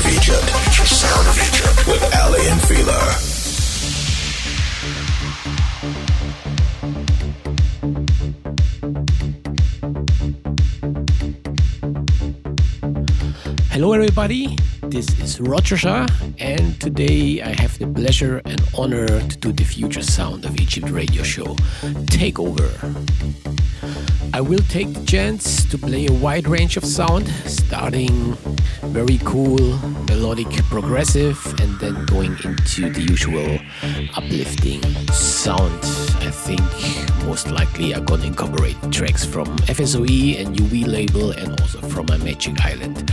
Of Egypt. Sound of Egypt with Aly and Fila. Hello, everybody. This is Roger Shah, and today I have the pleasure and honor to do the Future Sound of Egypt radio show, Takeover. I will take the chance to play a wide range of sound, starting very cool, melodic, progressive, and then going into the usual uplifting sound. I think most likely I'm gonna incorporate tracks from FSOE and UV label and also from my Magic Island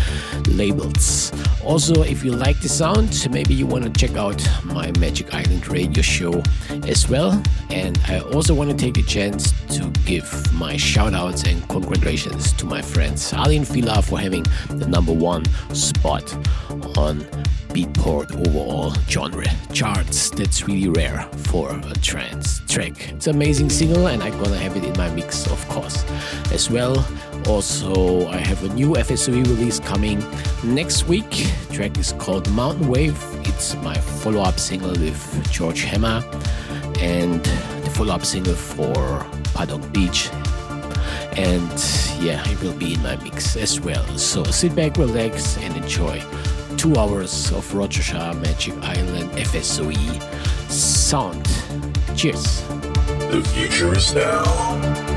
labels. Also, if you like the sound, maybe you want to check out my Magic Island radio show as well. And I also want to take the chance to give my shout outs and congratulations to my friends Aly and Fila for having the number one spot on Beatport overall genre charts. That's really rare for a trance track. It's an amazing single, and I'm gonna have it in my mix, of course, as well. Also, I have a new FSOE release coming next week. The track is called Mountain Wave. It's my follow-up single with George Hammer, and the follow-up single for Paddock Beach and yeah, it will be in my mix as well. So sit back, relax, and enjoy two hours of Roger Shah Magic Island FSOE sound. Cheers. The future is now.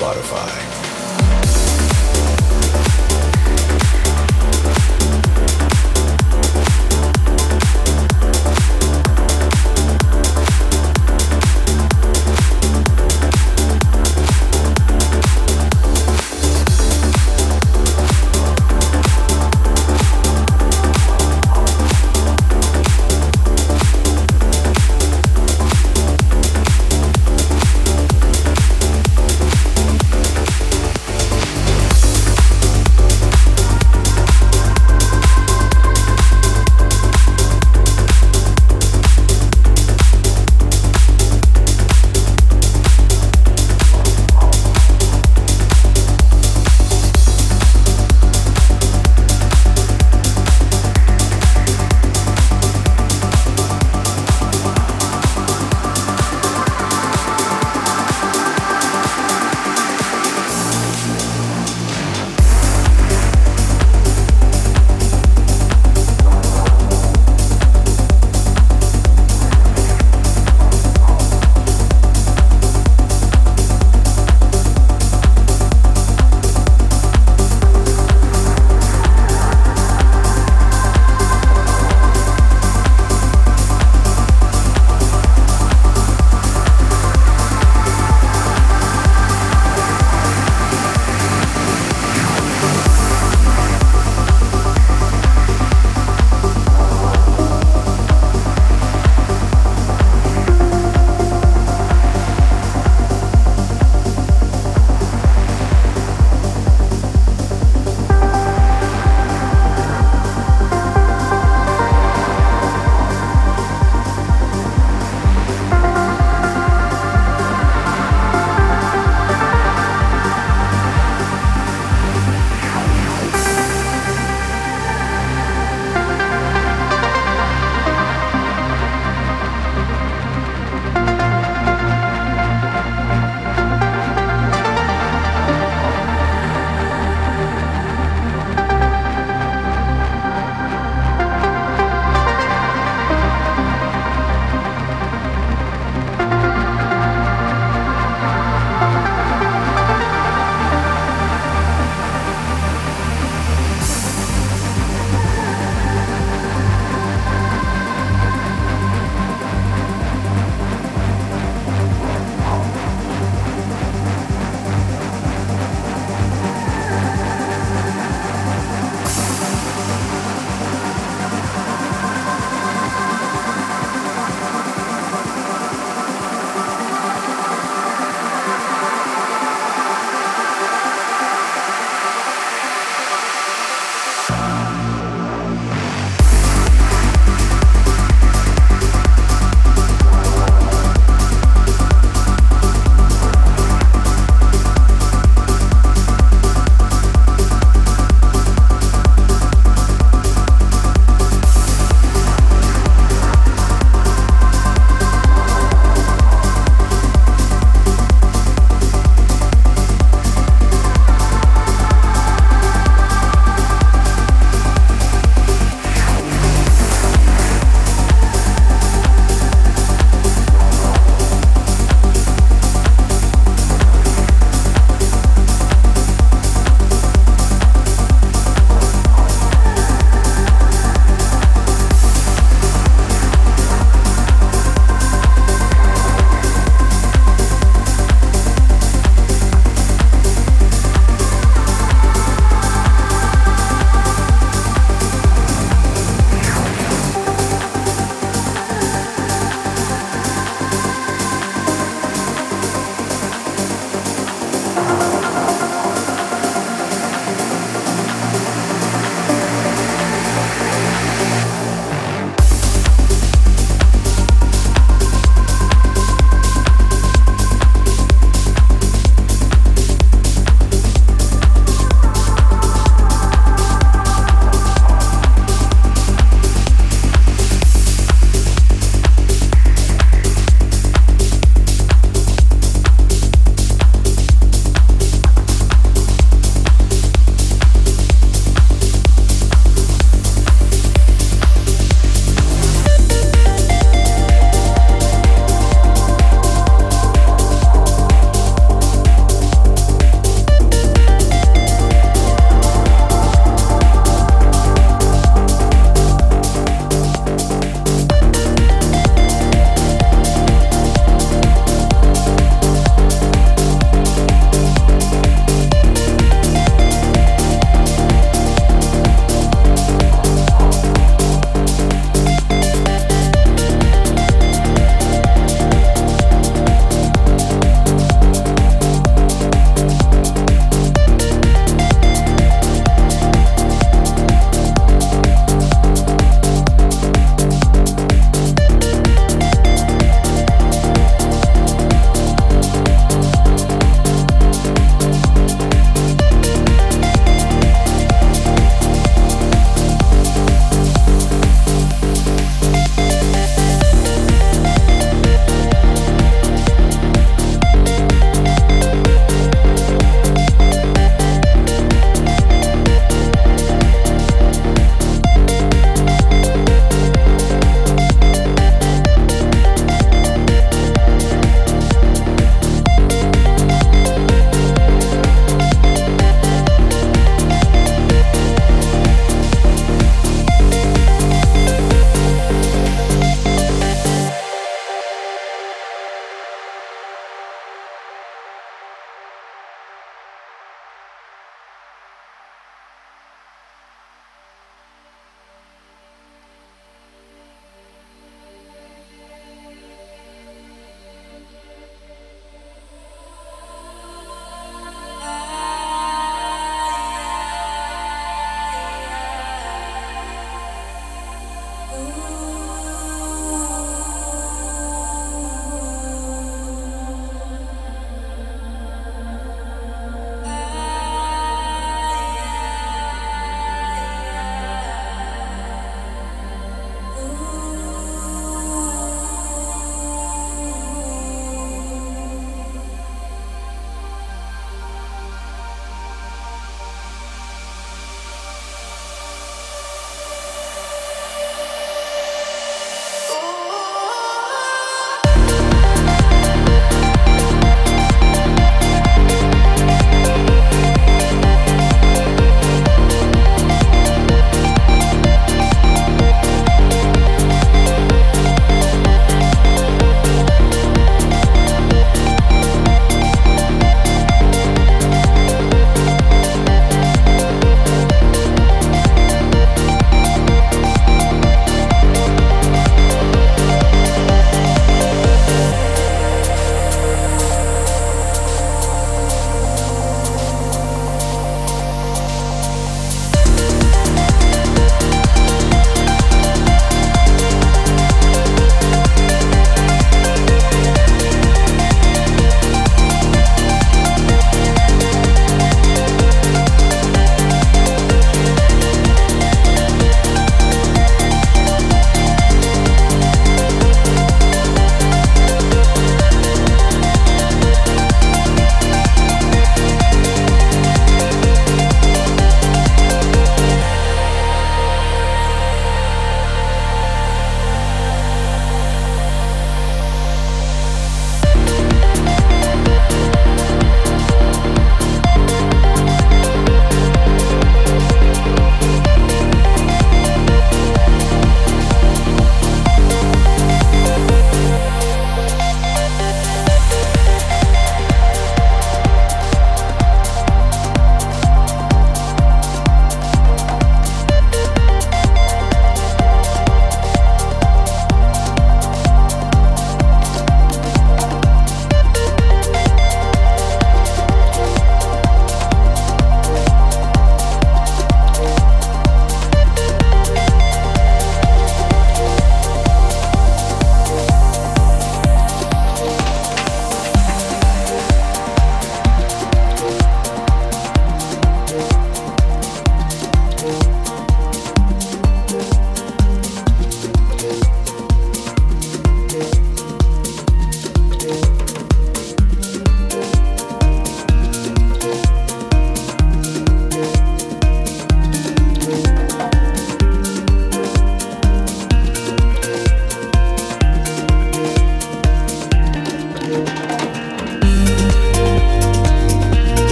Of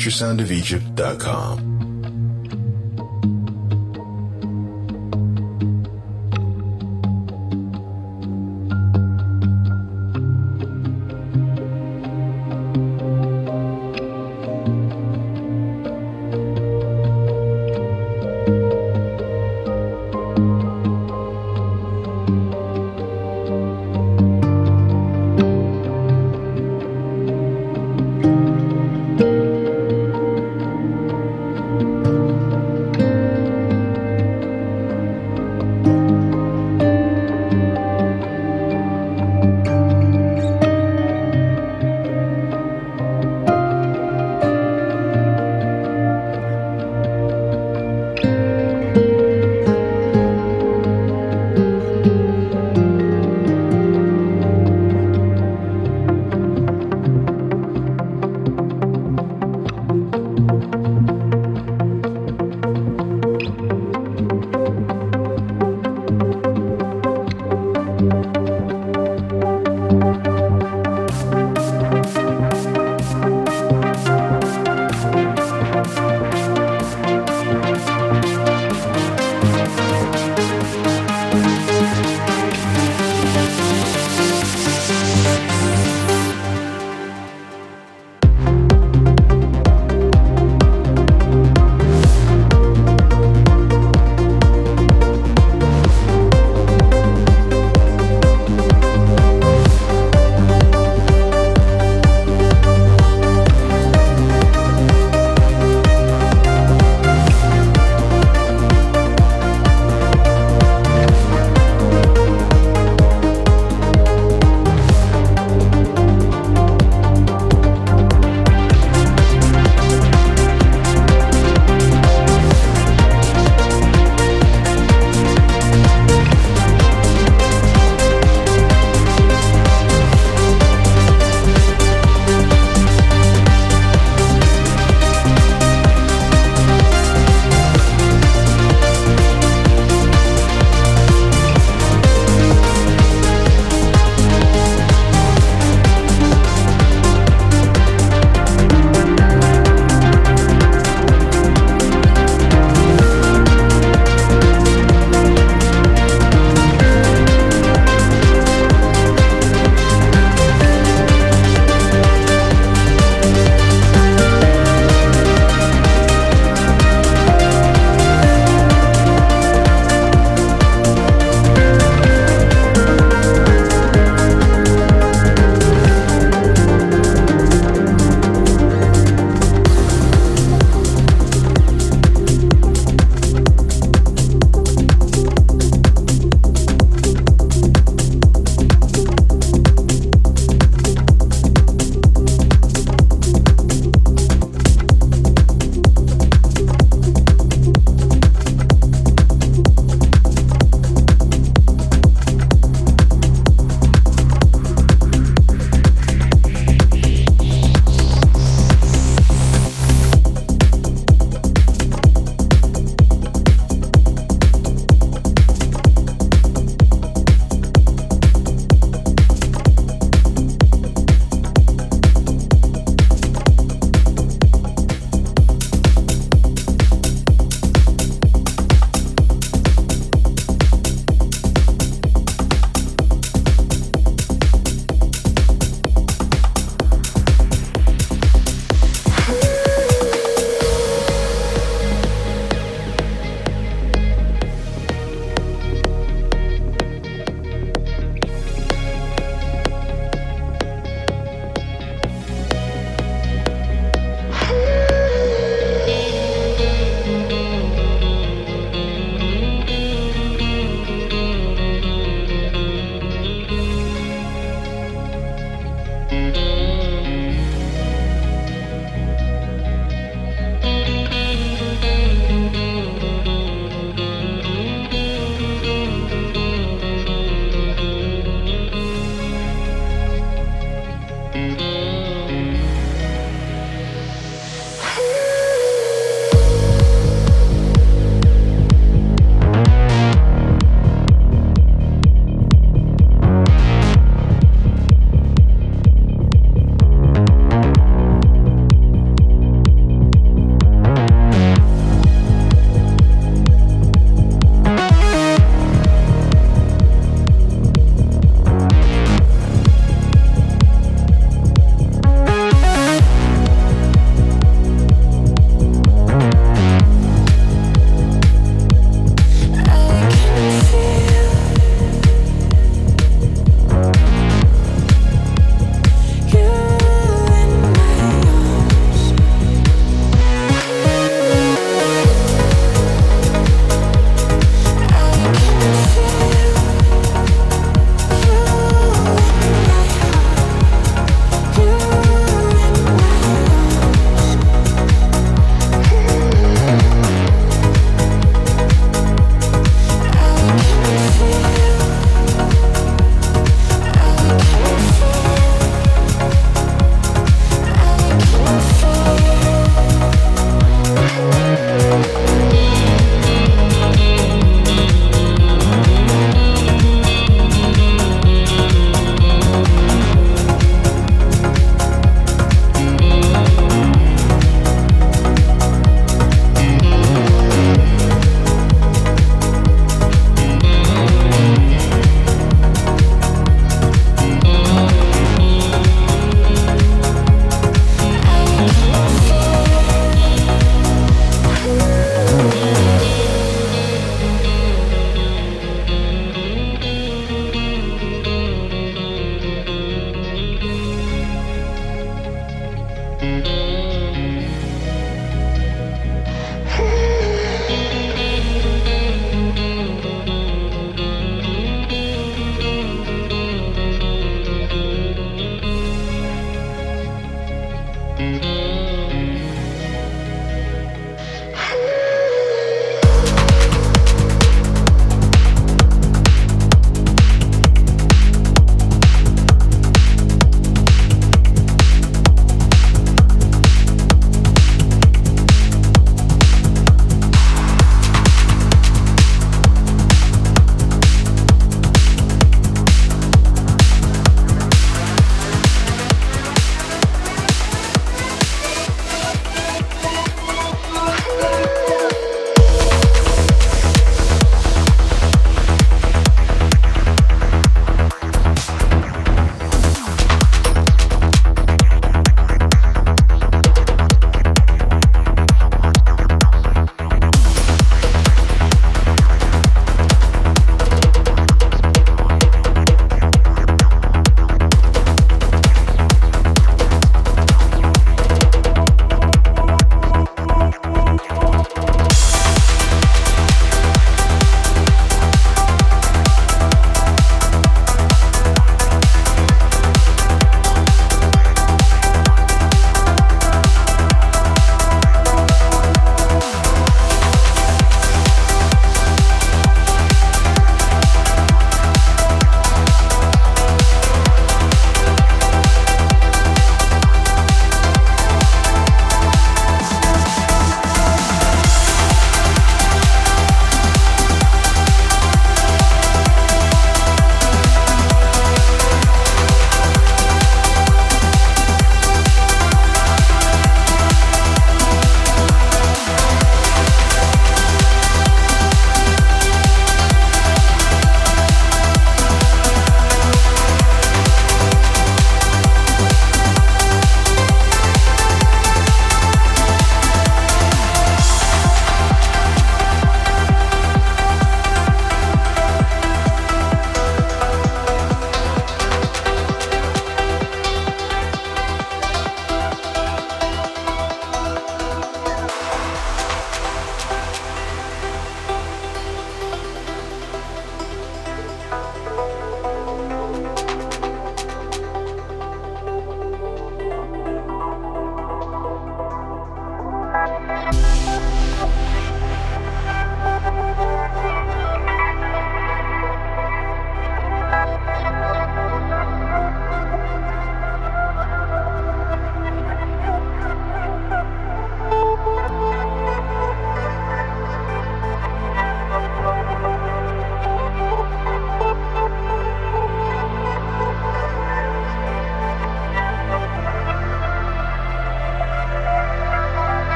Egypt on Spotify. futuresoundofegypt.com.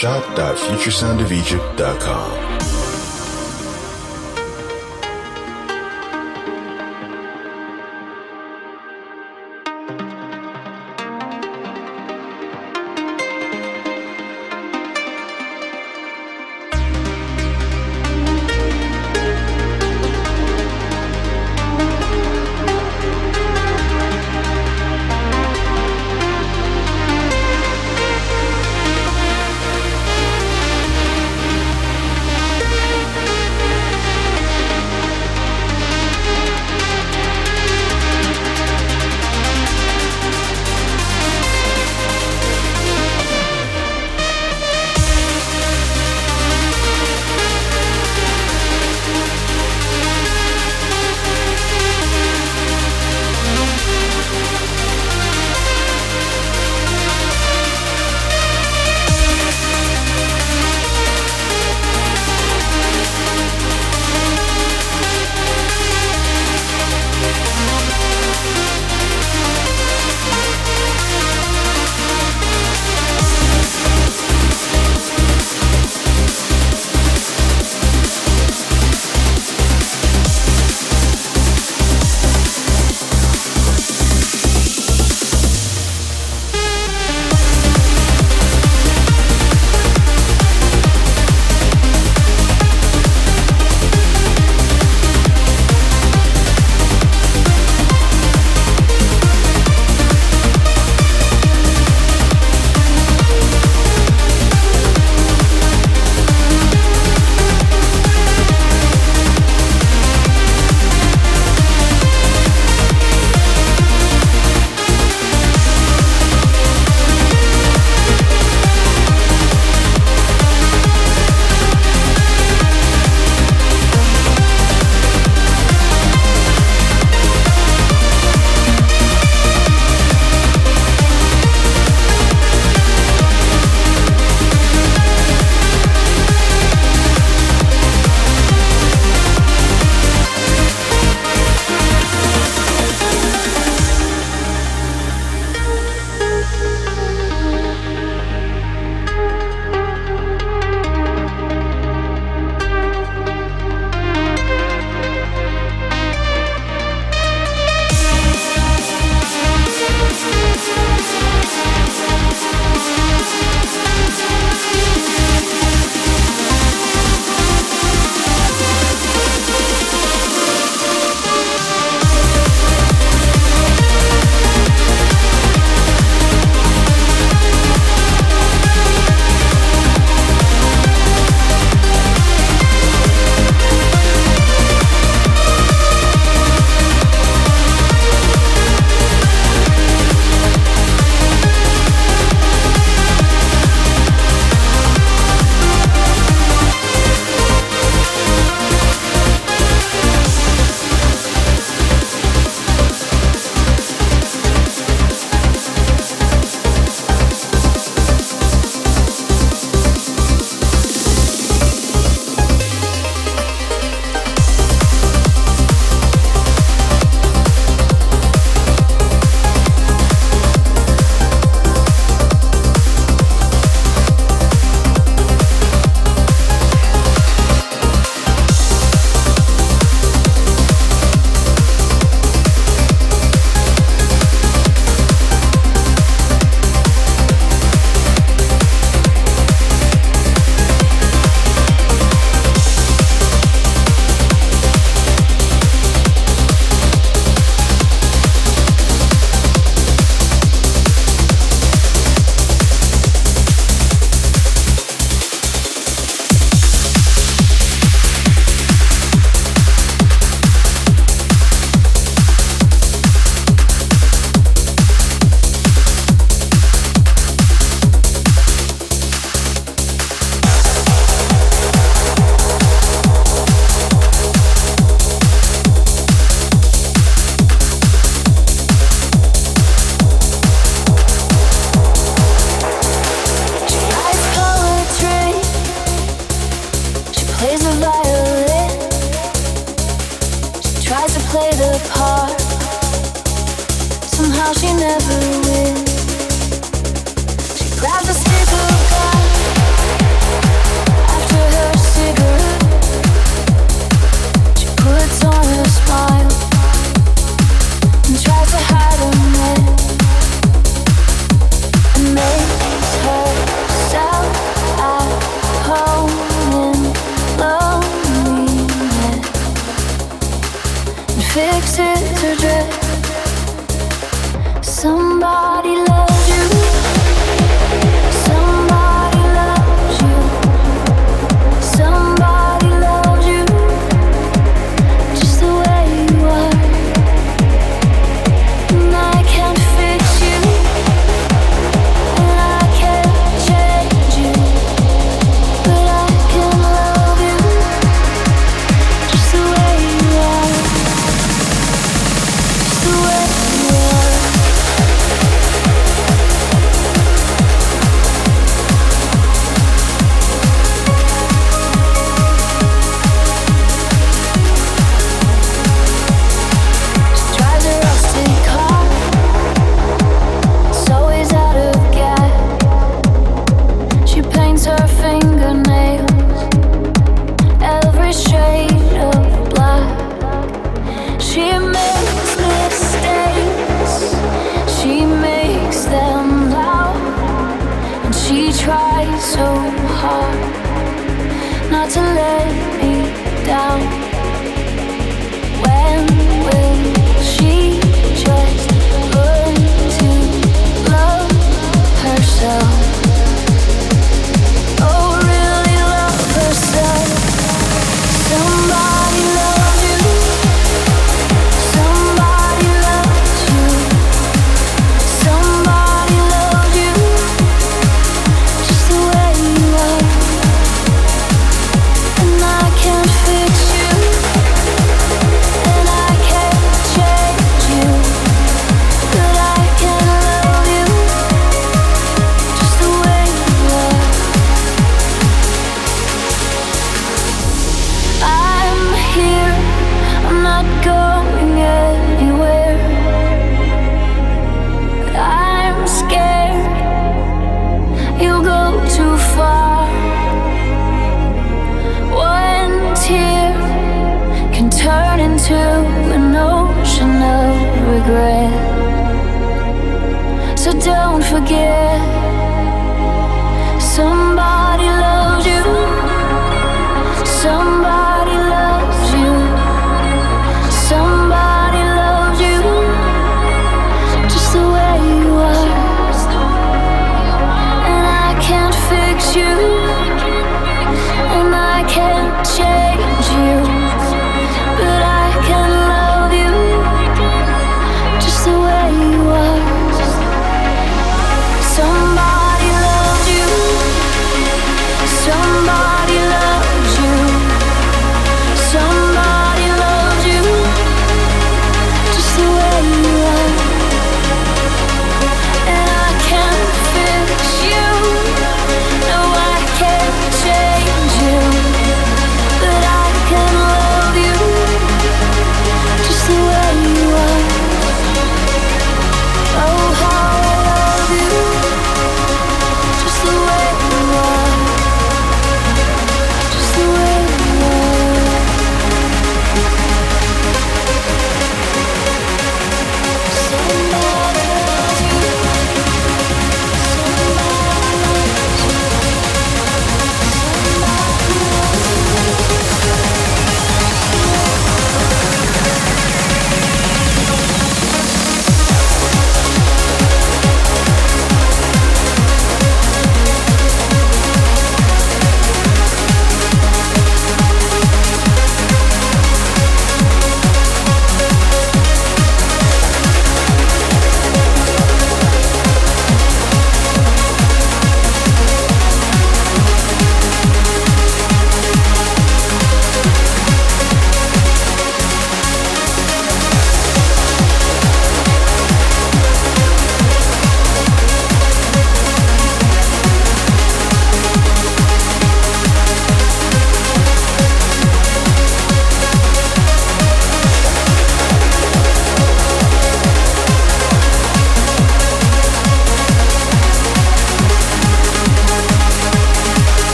shop.futuresoundofegypt.com.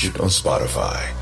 On Spotify.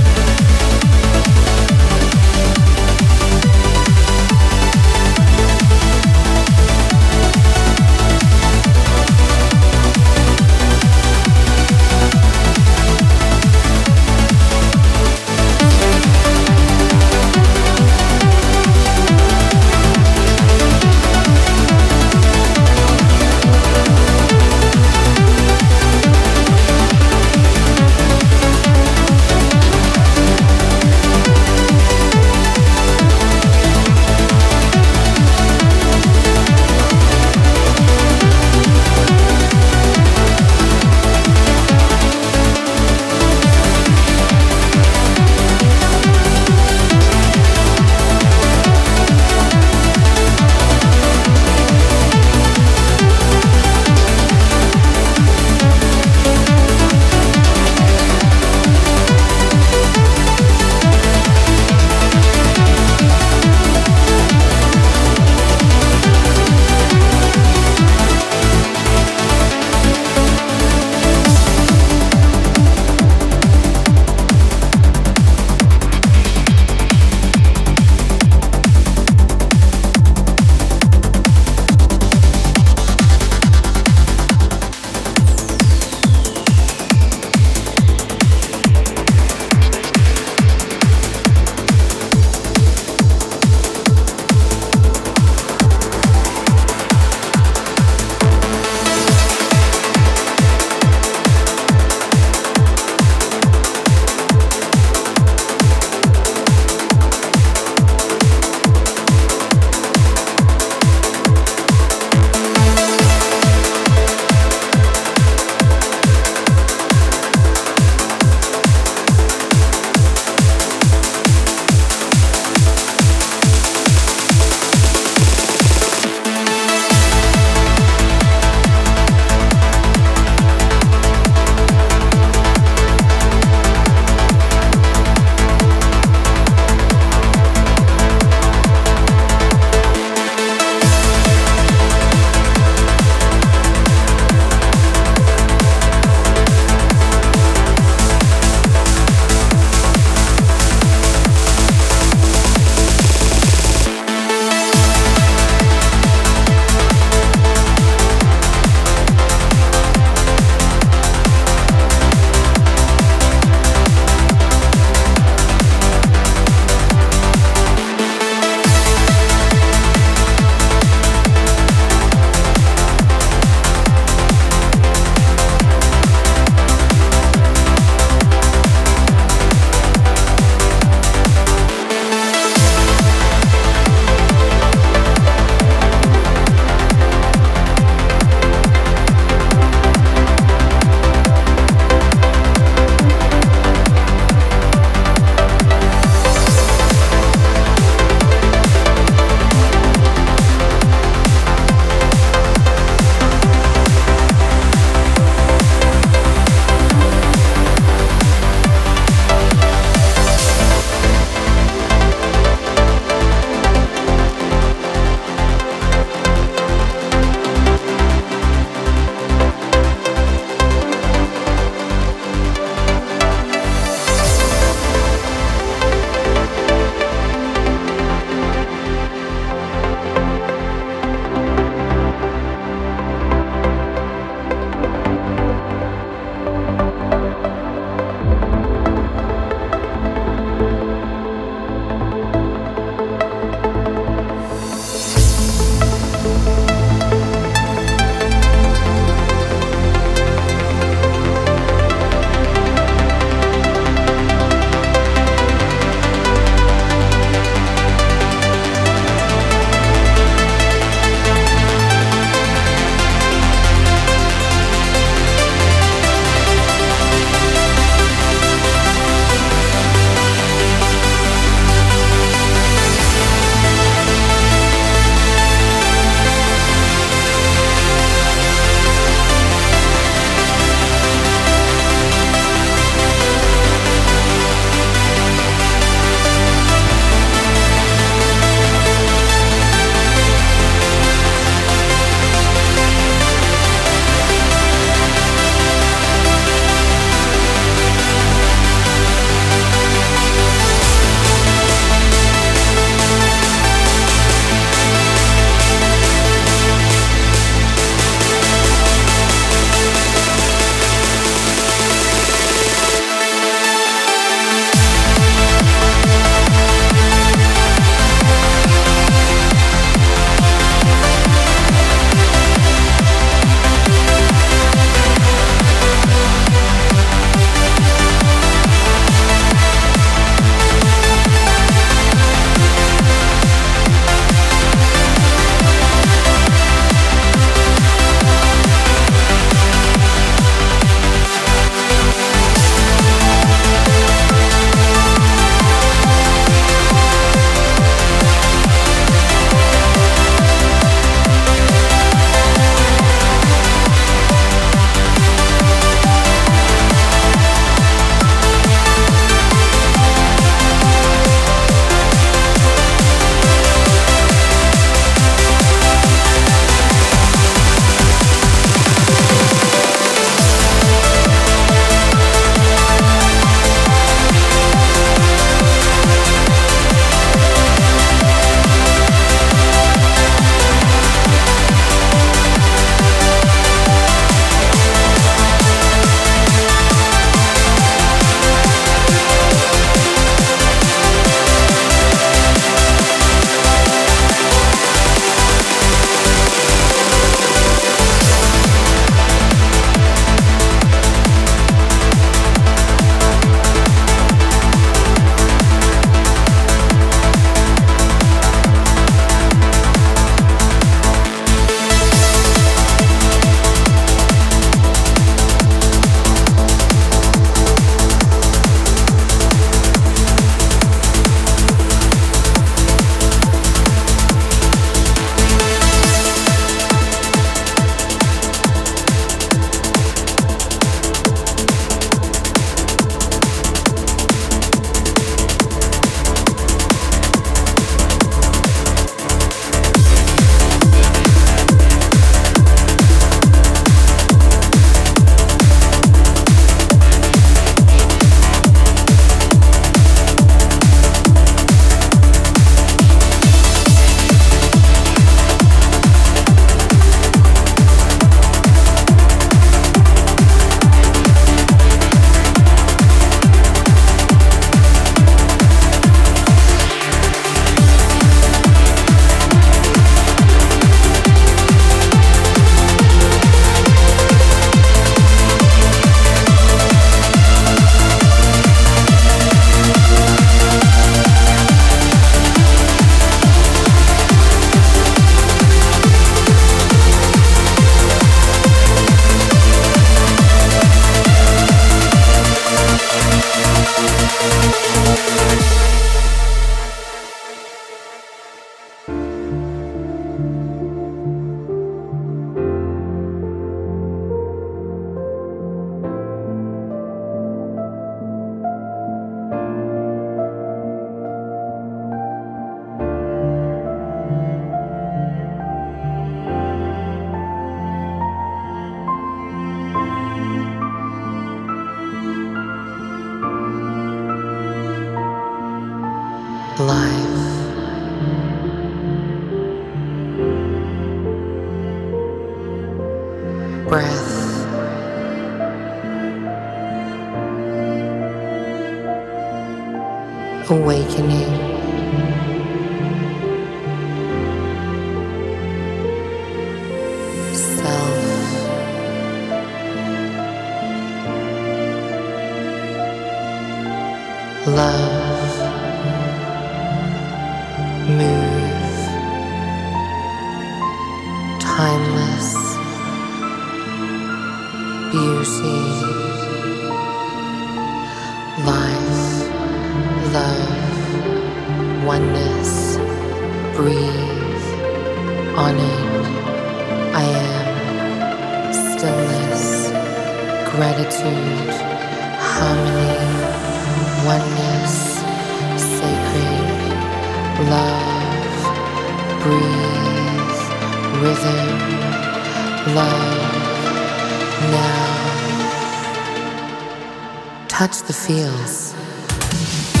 Next